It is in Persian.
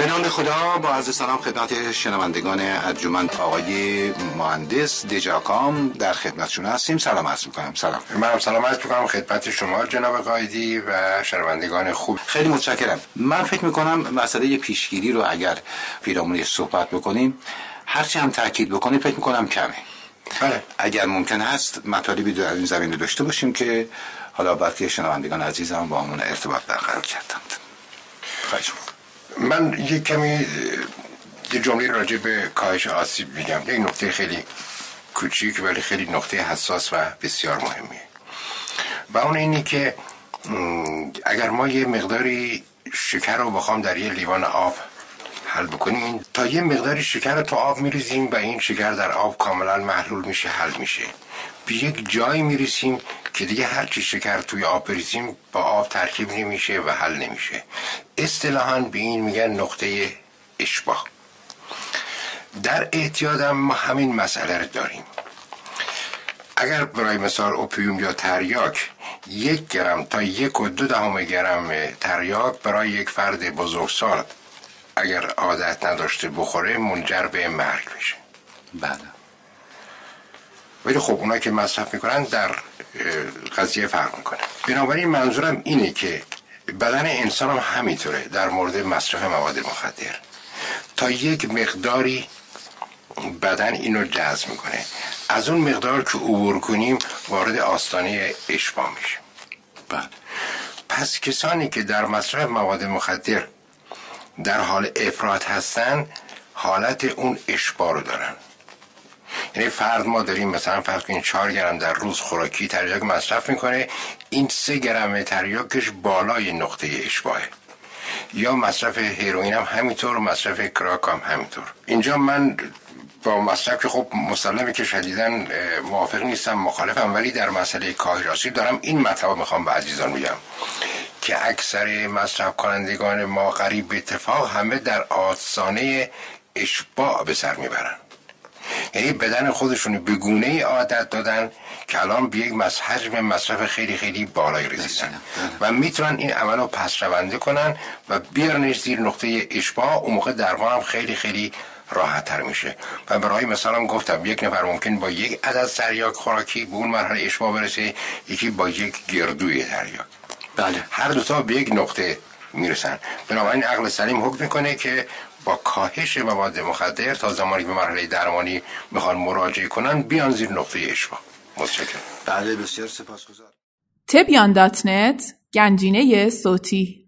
به نام خدا با عرض سلام خدمت شنوندگان ارجمند آقای مهندس دجاکام در خدمتشون هستیم. سلام عرض می‌کنم. سلام. منم سلام عرض می‌کنم. خدمت شما جناب قایدی و شنوندگان خوب. خیلی متشکرم. من فکر می‌کنم مسئله پیشگیری رو اگر پیرامونش صحبت بکنیم هرچی هم تاکید بکنیم فکر می‌کنم کمه. بله. اگر ممکن هست مطالبی در این زمینه داشته باشیم که حالا بلکه شنوندگان عزیزم با همون ارتباط برقرار کردند. خواهش من یک کمی یه جمله راجع به کاهش آسیب میگم. یک نقطه خیلی کوچیک ولی خیلی نقطه حساس و بسیار مهمیه. و اون اینی که اگر ما یه مقداری شکر رو بخوام در یه لیوان آب حل بکنیم. تا یه مقداری شکر تو آب میریزیم و این شکر در آب کاملا محلول میشه حل میشه. به یک جایی می‌رسیم که دیگه هر چی شکر توی آب بریزیم با آب ترکیب نمیشه و حل نمیشه. اصطلاحا به این میگن نقطه اشباه در اعتیادم ما همین مسئله رو داریم. اگر برای مثال اوپیوم یا تریاک یک گرم تا یک و دو دهم گرم تریاک برای یک فرد بزرگسال اگر عادت نداشته بخوره منجر به مرگ میشه. بله. ولی خب اونا که مصرف می‌کنن در قضیه فرق می‌کنه. بنابراین منظورم اینه که بدن انسان هم همینطوره. در مورد مصرف مواد مخدر. تا یک مقداری بدن اینو جذب می‌کنه. از اون مقدار که عبور کنیم وارد آستانه اشباه میشه بله. پس کسانی که در مصرف مواد مخدر در حال افراد هستن حالت اون اشباه رو دارن. یعنی فرد ما داریم مثلا فرض کنید 4 گرم در روز خوراکی تریاک مصرف می‌کنه این سه گرم تریاکش بالای نقطه اشباهه یا مصرف هیروئین هم همینطور مصرف کراک هم همینطور. اینجا من با مصرف که خب مسلمه که شدیدن موافق نیستم مخالفم ولی در مسئله کاهی دارم این مطلب می‌خوام به عزیزان میگم که اکثر مصرف کنندگان ما قریب به اتفاق همه در آسانه اشباع به سر می‌برن. یعنی بدن خودشون به گونه ای عادت دادن که الان به یک حجم مصرف خیلی خیلی بالای رسیدن. و می‌تونن این عمل رو پس رونده کنن و بیارنش زیر نقطه اشباع اون موقع درمان هم خیلی خیلی راحت تر میشه. و برای مثال هم گفتم یک نفر ممکن با یک عدد سریاک خوراکی به اون مرحله اشباع برسه یکی با یک گردوی تریاک بله. هر دوتا به یک نقطه می‌رسن. بنابراین عقل سلیم حکم می‌کنه که با کاهش مواد مخدر تا زمانی به مرحله درمانی می‌خوان مراجعه کنن بیان زیر نقطه اشباه متشکرم. بله بسیار سپاسگزار تبیان دات نت گنجینه صوتی.